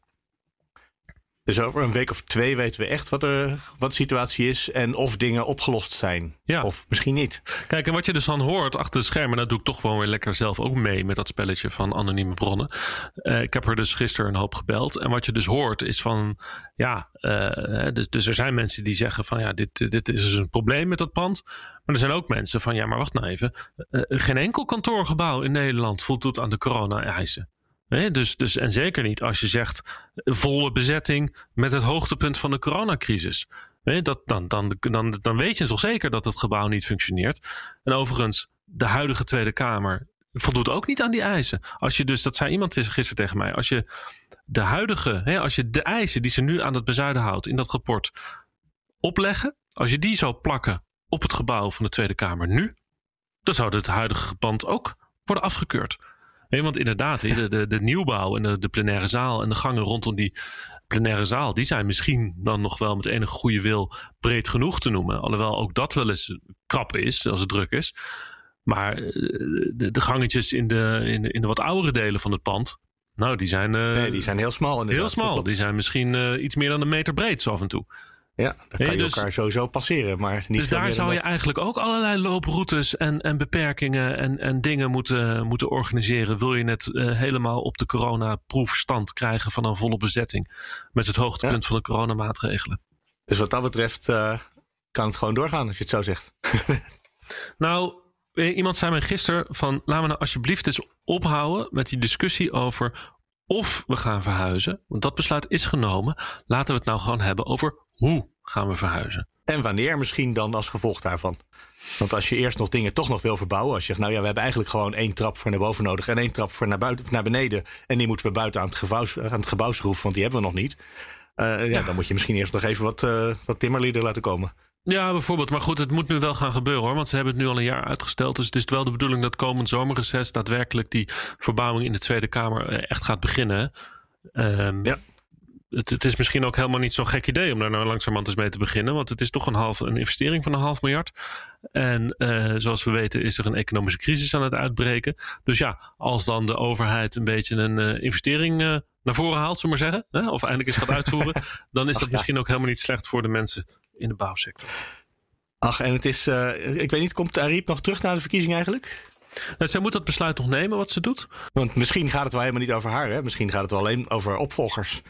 Dus over een week of twee weten we echt wat, er, wat de situatie is en of dingen opgelost zijn. Ja. Of misschien niet. Kijk, en wat je dus dan hoort achter de schermen, dat doe ik toch gewoon weer lekker zelf ook mee met dat spelletje van anonieme bronnen. Eh, ik heb er dus gisteren een hoop gebeld. En wat je dus hoort is van, ja, eh, dus, dus er zijn mensen die zeggen van, ja, dit, dit is dus een probleem met dat pand. Maar er zijn ook mensen van, ja, maar wacht nou even. Eh, geen enkel kantoorgebouw in Nederland voldoet aan de corona-eisen. Dus, dus, en zeker niet als je zegt volle bezetting met het hoogtepunt van de coronacrisis. Dat, dan, dan, dan, dan weet je toch zeker dat het gebouw niet functioneert. En overigens, de huidige Tweede Kamer voldoet ook niet aan die eisen. Als je dus, dat zei iemand gisteren tegen mij, als je de huidige, hè, als je de eisen die ze nu aan het bezuiden houdt in dat rapport opleggen, als je die zou plakken op het gebouw van de Tweede Kamer nu, dan zou het huidige pand ook worden afgekeurd. Nee, want inderdaad, de, de, de nieuwbouw en de, de plenaire zaal en de gangen rondom die plenaire zaal, die zijn misschien dan nog wel met enige goede wil breed genoeg te noemen. Alhoewel ook dat wel eens krap is als het druk is. Maar eh, de, de gangetjes in de, in, de, in de wat oudere delen van het pand, nou, die zijn, eh, Nee, die zijn heel smal inderdaad. heel smal. Die zijn misschien eh, iets meer dan een meter breed zo af en toe. Ja, dan kan je dus- elkaar sowieso passeren. Maar niet Dus daar zou je dat. eigenlijk ook allerlei looproutes en, en beperkingen en, en dingen moeten, moeten organiseren. Wil je het eh, helemaal op de coronaproefstand krijgen van een volle bezetting. Met het hoogtepunt van de coronamaatregelen. Dus wat dat betreft eh, kan het gewoon doorgaan als je het zo zegt. Nou, eh, iemand zei mij gisteren van laten we nou alsjeblieft eens ophouden met die discussie over of we gaan verhuizen. Want dat besluit is genomen. Laten we het nou gewoon hebben over hoe gaan we verhuizen. En wanneer misschien dan als gevolg daarvan. Want als je eerst nog dingen toch nog wil verbouwen. Als je zegt, nou ja, we hebben eigenlijk gewoon één trap voor naar boven nodig. En één trap voor naar, buiten, naar beneden. En die moeten we buiten aan het, gebouw, aan het gebouw schroeven, want die hebben we nog niet. Eh, ja, dan moet je misschien eerst nog even wat, eh wat timmerlieden laten komen. Ja, bijvoorbeeld. Maar goed, het moet nu wel gaan gebeuren hoor. Want ze hebben het nu al een jaar uitgesteld. Dus het is wel de bedoeling dat komend zomerreces daadwerkelijk die verbouwing in de Tweede Kamer eh, echt gaat beginnen. Ehm, Ja. het, het is misschien ook helemaal niet zo'n gek idee om daar nou langzamerhand eens mee te beginnen. Want het is toch een, half, een investering van een half miljard. En eh, zoals we weten is er een economische crisis aan het uitbreken. Dus ja, als dan de overheid een beetje een eh, investering naar voren haalt, zullen we maar zeggen. Hè, of eindelijk eens gaat uitvoeren. dan is dat ja. misschien ook helemaal niet slecht voor de mensen in de bouwsector. Ach, en het is, eh, ik weet niet, komt Ariep nog terug naar de verkiezing eigenlijk? Nou, zij moet dat besluit nog nemen wat ze doet. Want misschien gaat het wel helemaal niet over haar. Hè? Misschien gaat het wel alleen over opvolgers.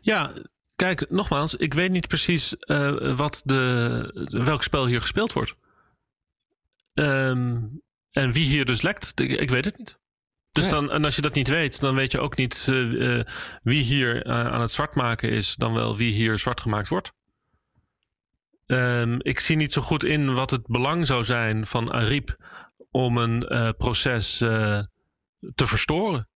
Ja, kijk, nogmaals, ik weet niet precies eh, wat de, welk spel hier gespeeld wordt. Ehm, en wie hier dus lekt, ik, ik weet het niet. Dus Nee. dan, en als je dat niet weet, dan weet je ook niet eh, wie hier aan het zwart maken is, dan wel wie hier zwart gemaakt wordt. Ehm, ik zie niet zo goed in wat het belang zou zijn van Ariep om een eh, proces eh, te verstoren.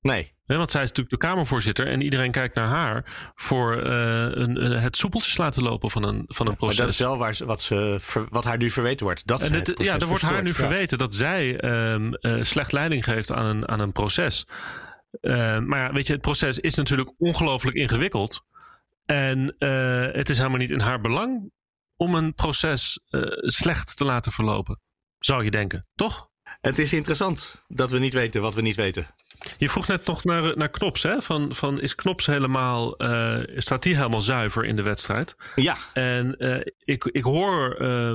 Nee. Want zij is natuurlijk de Kamervoorzitter en iedereen kijkt naar haar voor eh, een, het soepeltjes laten lopen van een, van een Maar proces. dat is wel waar ze, wat, ze, wat haar nu verweten wordt. Dat En dit, ja, er wordt haar nu. Ja. verweten dat zij ehm, eh, slecht leiding geeft aan een, aan een proces. Eh, maar ja, weet je, het proces is natuurlijk ongelooflijk ingewikkeld. En het is helemaal niet in haar belang om een proces eh, slecht te laten verlopen. Zou je denken, toch? Het is interessant dat we niet weten wat we niet weten. Je vroeg net nog naar, naar Knops, hè? Van, van is Knops helemaal, eh, staat die helemaal zuiver in de wedstrijd? Ja, En eh, ik, ik hoor eh,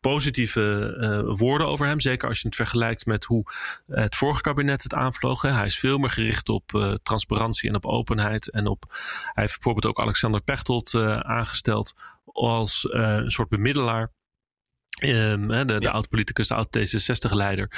positieve woorden over hem. Zeker als je het vergelijkt met hoe het vorige kabinet het aanvloog. hè. Hij is veel meer gericht op transparantie en op openheid. En op, hij heeft bijvoorbeeld ook Alexander Pechtold aangesteld als een soort bemiddelaar. Ehm, hè, de, de Ja. oud-politicus, de oud-D66-leider.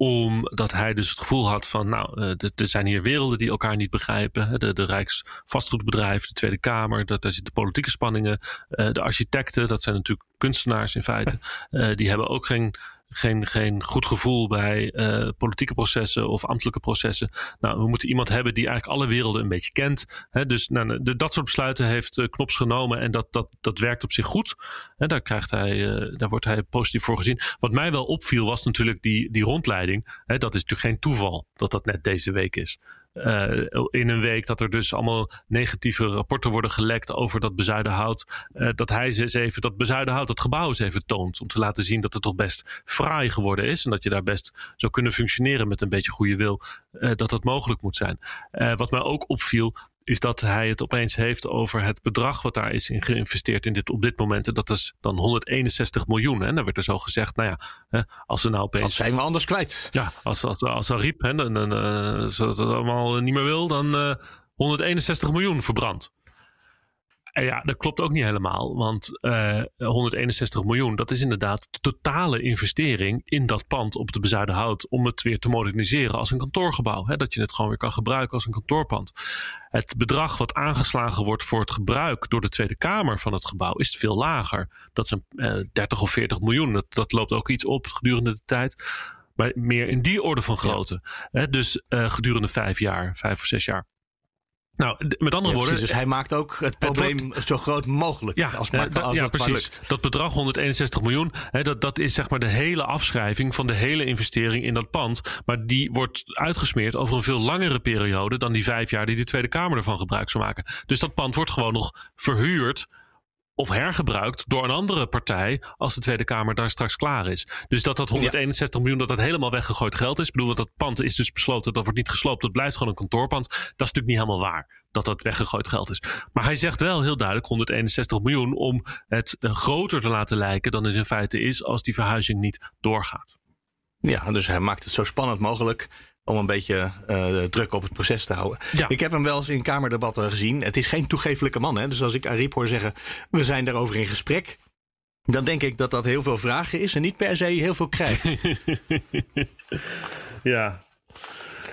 Omdat hij dus het gevoel had van, nou, eh, er zijn hier werelden die elkaar niet begrijpen. De, de Rijksvastgoedbedrijf, de Tweede Kamer, dat, daar zitten politieke spanningen. Eh, de architecten, dat zijn natuurlijk kunstenaars in feite. Eh, die hebben ook geen, geen, geen goed gevoel bij eh, politieke processen of ambtelijke processen. Nou, we moeten iemand hebben die eigenlijk alle werelden een beetje kent. Hè, dus nou, de, dat soort besluiten heeft eh, Knops genomen en dat, dat, dat werkt op zich goed. Hè, daar, krijgt hij, eh, daar wordt hij positief voor gezien. Wat mij wel opviel was natuurlijk die, die rondleiding. Hè, dat is natuurlijk geen toeval dat dat net deze week is. Uh, in een week dat er dus allemaal negatieve rapporten worden gelekt over dat bezuidenhout. Uh, dat hij eens even dat bezuidenhout, dat gebouw eens even toont. Om te laten zien dat het toch best fraai geworden is. En dat je daar best zou kunnen functioneren met een beetje goede wil. Uh, dat dat mogelijk moet zijn. wat mij ook opviel, is dat hij het opeens heeft over het bedrag wat daar is in geïnvesteerd in dit, op dit moment. En dat is dan 161 miljoen. En dan werd er zo gezegd, nou ja, hè, als ze nou opeens... Als zijn we anders kwijt. Ja, als, als, als Ariep hè, dan, dan, uh, zodat het allemaal niet meer wil, dan uh, 161 miljoen verbrand. Ja, dat klopt ook niet helemaal. Want uh, 161 miljoen, dat is inderdaad de totale investering in dat pand op de Bezuidenhout. Om het weer te moderniseren als een kantoorgebouw. Hè, dat je het gewoon weer kan gebruiken als een kantoorpand. Het bedrag wat aangeslagen wordt voor het gebruik door de Tweede Kamer van het gebouw is veel lager. Dat is een uh, 30 of 40 miljoen. Dat, dat loopt ook iets op gedurende de tijd. Maar meer in die orde van grootte. Ja. Hè, dus uh, gedurende vijf jaar, vijf of zes jaar. Nou, met andere ja, woorden. Dus hij maakt ook het probleem het wordt, zo groot mogelijk. Ja, als, uh, als ja het precies. lukt. Dat bedrag 161 miljoen, hè, dat, dat is zeg maar de hele afschrijving van de hele investering in dat pand. Maar die wordt uitgesmeerd over een veel langere periode dan die vijf jaar die de Tweede Kamer ervan gebruik zou maken. Dus dat pand wordt gewoon nog verhuurd of hergebruikt door een andere partij als de Tweede Kamer daar straks klaar is. Dus dat dat 161 ja. miljoen, dat dat helemaal weggegooid geld is. Ik bedoel, dat pand is dus besloten, dat wordt niet gesloopt, dat blijft gewoon een kantoorpand. Dat is natuurlijk niet helemaal waar, dat dat weggegooid geld is. Maar hij zegt wel heel duidelijk 161 miljoen om het groter te laten lijken dan het in feite is als die verhuizing niet doorgaat. Ja, dus hij maakt het zo spannend mogelijk om een beetje uh, druk op het proces te houden. Ja. Ik heb hem wel eens in kamerdebatten gezien. Het is geen toegefelijke man. Hè? Dus als ik Ariep hoor zeggen, we zijn daarover in gesprek. Dan denk ik dat dat heel veel vragen is en niet per se heel veel krijgen. ja.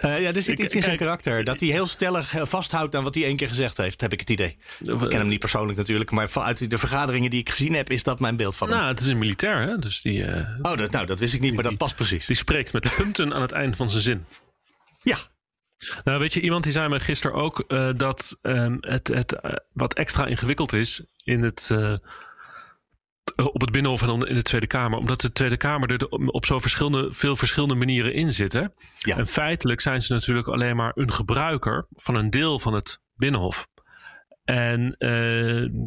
Uh, ja, er zit iets in zijn karakter. Dat hij heel stellig vasthoudt aan wat hij één keer gezegd heeft, heb ik het idee. Ik ken hem niet persoonlijk natuurlijk, maar vanuit de vergaderingen die ik gezien heb, is dat mijn beeld van nou, hem. het is een militair, hè? Dus die, uh, oh, dat, nou, dat wist ik niet, maar dat past precies. Die spreekt met punten aan het eind van zijn zin. Ja. Nou, weet je, iemand die zei me gisteren ook uh, dat um, het, het uh, wat extra ingewikkeld is in het, uh, op het Binnenhof en in de Tweede Kamer. Omdat de Tweede Kamer er op zo verschillende, veel verschillende manieren in zit. Hè? Ja. En feitelijk zijn ze natuurlijk alleen maar een gebruiker van een deel van het Binnenhof. En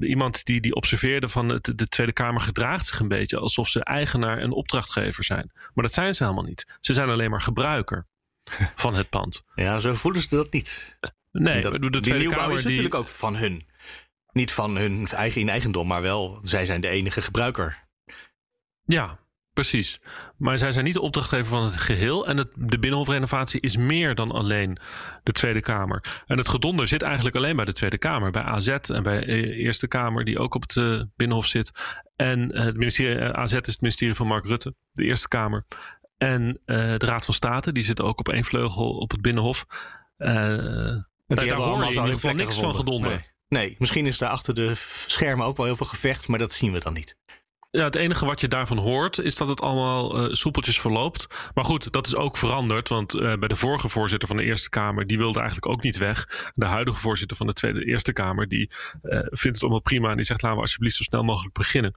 iemand die, die observeerde van het, de Tweede Kamer gedraagt zich een beetje alsof ze eigenaar en opdrachtgever zijn. Maar dat zijn ze helemaal niet. Ze zijn alleen maar gebruiker van het pand. Ja, zo voelen ze dat niet. Nee, dat, de Tweede die nieuwbouw Kamer is die, natuurlijk ook van hun. Niet van hun eigen in eigendom, maar wel, zij zijn de enige gebruiker. Ja, precies. Maar zij zijn niet de opdrachtgever van het geheel. En het, de Binnenhofrenovatie is meer dan alleen de Tweede Kamer. En het gedonder zit eigenlijk alleen bij de Tweede Kamer. Bij AZ en bij de Eerste Kamer, die ook op het uh, Binnenhof zit. En het ministerie, uh, AZ is het ministerie van Mark Rutte, de Eerste Kamer. En uh, de Raad van State, die zit ook op één vleugel op het Binnenhof. Uh, daar, daar hoor je in ieder geval niks van gedonder. Nee. nee, misschien is daar achter de schermen ook wel heel veel gevecht, maar dat zien we dan niet. Ja, het enige wat je daarvan hoort is dat het allemaal uh, soepeltjes verloopt. Maar goed, dat is ook veranderd. Want uh, bij de vorige voorzitter van de Eerste Kamer, die wilde eigenlijk ook niet weg. De huidige voorzitter van de Tweede Eerste Kamer, die uh, vindt het allemaal prima. En die zegt, laten we alsjeblieft zo snel mogelijk beginnen.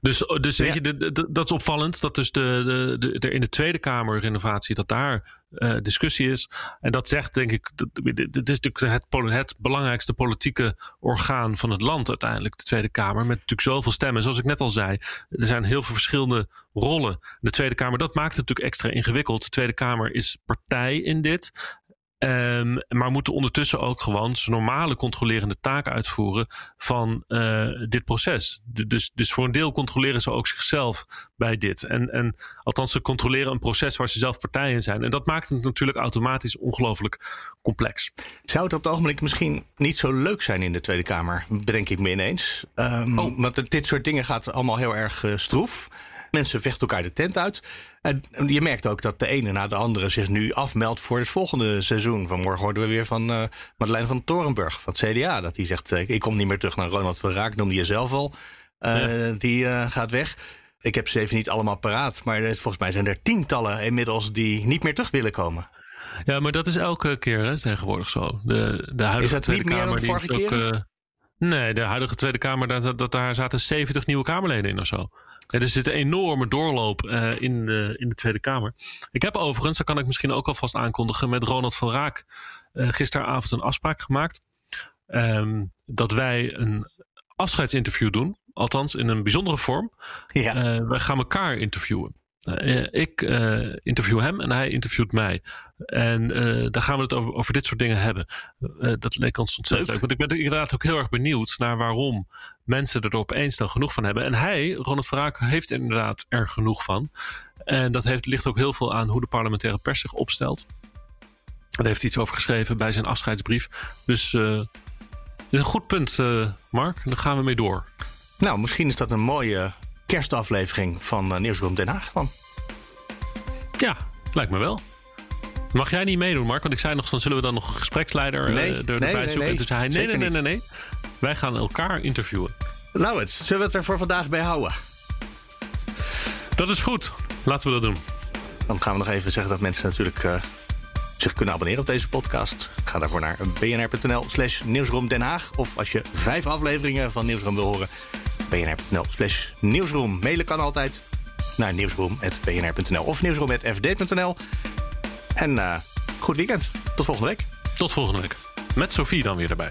Dus, dus ja. weet je, de, de, dat is opvallend. Dat dus de, de, de, in de Tweede Kamer renovatie, dat daar uh, discussie is. En dat zegt, denk ik, dit is natuurlijk het, het belangrijkste politieke orgaan van het land uiteindelijk, de Tweede Kamer. Met natuurlijk zoveel stemmen. Zoals ik net al zei, er zijn heel veel verschillende rollen. De Tweede Kamer, dat maakt het natuurlijk extra ingewikkeld. De Tweede Kamer is partij in dit. Um, maar moeten ondertussen ook gewoon zijn normale controlerende taak uitvoeren van uh, dit proces. Dus, dus voor een deel controleren ze ook zichzelf bij dit. En, en althans, ze controleren een proces waar ze zelf partij in zijn. En dat maakt het natuurlijk automatisch ongelooflijk complex. Zou het op het ogenblik misschien niet zo leuk zijn in de Tweede Kamer? Bedenk ik me ineens. Um, oh. Want dit soort dingen gaat allemaal heel erg uh, stroef. Mensen vechten elkaar de tent uit. En je merkt ook dat de ene na de andere zich nu afmeldt voor het volgende seizoen. Vanmorgen hoorden we weer van uh, Madeleine van Torenburg van het CDA. Dat die zegt, uh, ik kom niet meer terug naar Ronald van Raak, noemde je zelf al. Uh, ja. Die gaat weg. Ik heb ze even niet allemaal paraat. Maar volgens mij zijn er tientallen inmiddels die niet meer terug willen komen. Ja, maar dat is elke keer hè, tegenwoordig zo. De, de huidige is dat Tweede niet meer Kamer dan vorige die keer? Nee, de huidige Tweede Kamer, dat, dat, daar zaten 70 nieuwe Kamerleden in of zo. Er zit een enorme doorloop uh, in, de, in de Tweede Kamer. Ik heb overigens, dat kan ik misschien ook alvast aankondigen, met Ronald van Raak uh, gisteravond een afspraak gemaakt. Um, dat wij een afscheidsinterview doen. Althans, in een bijzondere vorm. Ja. Uh, wij gaan elkaar interviewen. Uh, ik uh, interview hem en hij interviewt mij. En daar gaan we het over, over dit soort dingen hebben. dat leek ons ontzettend leuk. Want ik ben inderdaad ook heel erg benieuwd naar waarom mensen er opeens dan genoeg van hebben. En hij, Ronald Verraak, heeft er inderdaad er genoeg van. En dat heeft, ligt ook heel veel aan hoe de parlementaire pers zich opstelt. Daar heeft hij iets over geschreven bij zijn afscheidsbrief. Dus is een goed punt, Mark. Daar gaan we mee door. Nou, misschien is dat een mooie kerstaflevering van uh, Nieuwsroom Den Haag dan. Ja, lijkt me wel. Mag jij niet meedoen, Mark? Want ik zei nog, dan zullen we dan nog een gespreksleider nee, uh, er, nee, erbij nee, zoeken. Nee, dus hij, nee, nee, nee, nee, nee. Wij gaan elkaar interviewen. Nou, het. Zullen we het er voor vandaag bij houden? Dat is goed. Laten we dat doen. Dan gaan we nog even zeggen dat mensen natuurlijk uh, zich kunnen abonneren op deze podcast. Ga daarvoor naar bnr.nl slash nieuwsroom Den Haag. Of als je vijf afleveringen van Nieuwsroom wil horen, bnr.nl slash nieuwsroom. Mailen kan altijd naar nieuwsroom.bnr.nl of nieuwsroom.fd.nl. En uh, goed weekend. Tot volgende week. Tot volgende week. Met Sophie dan weer erbij.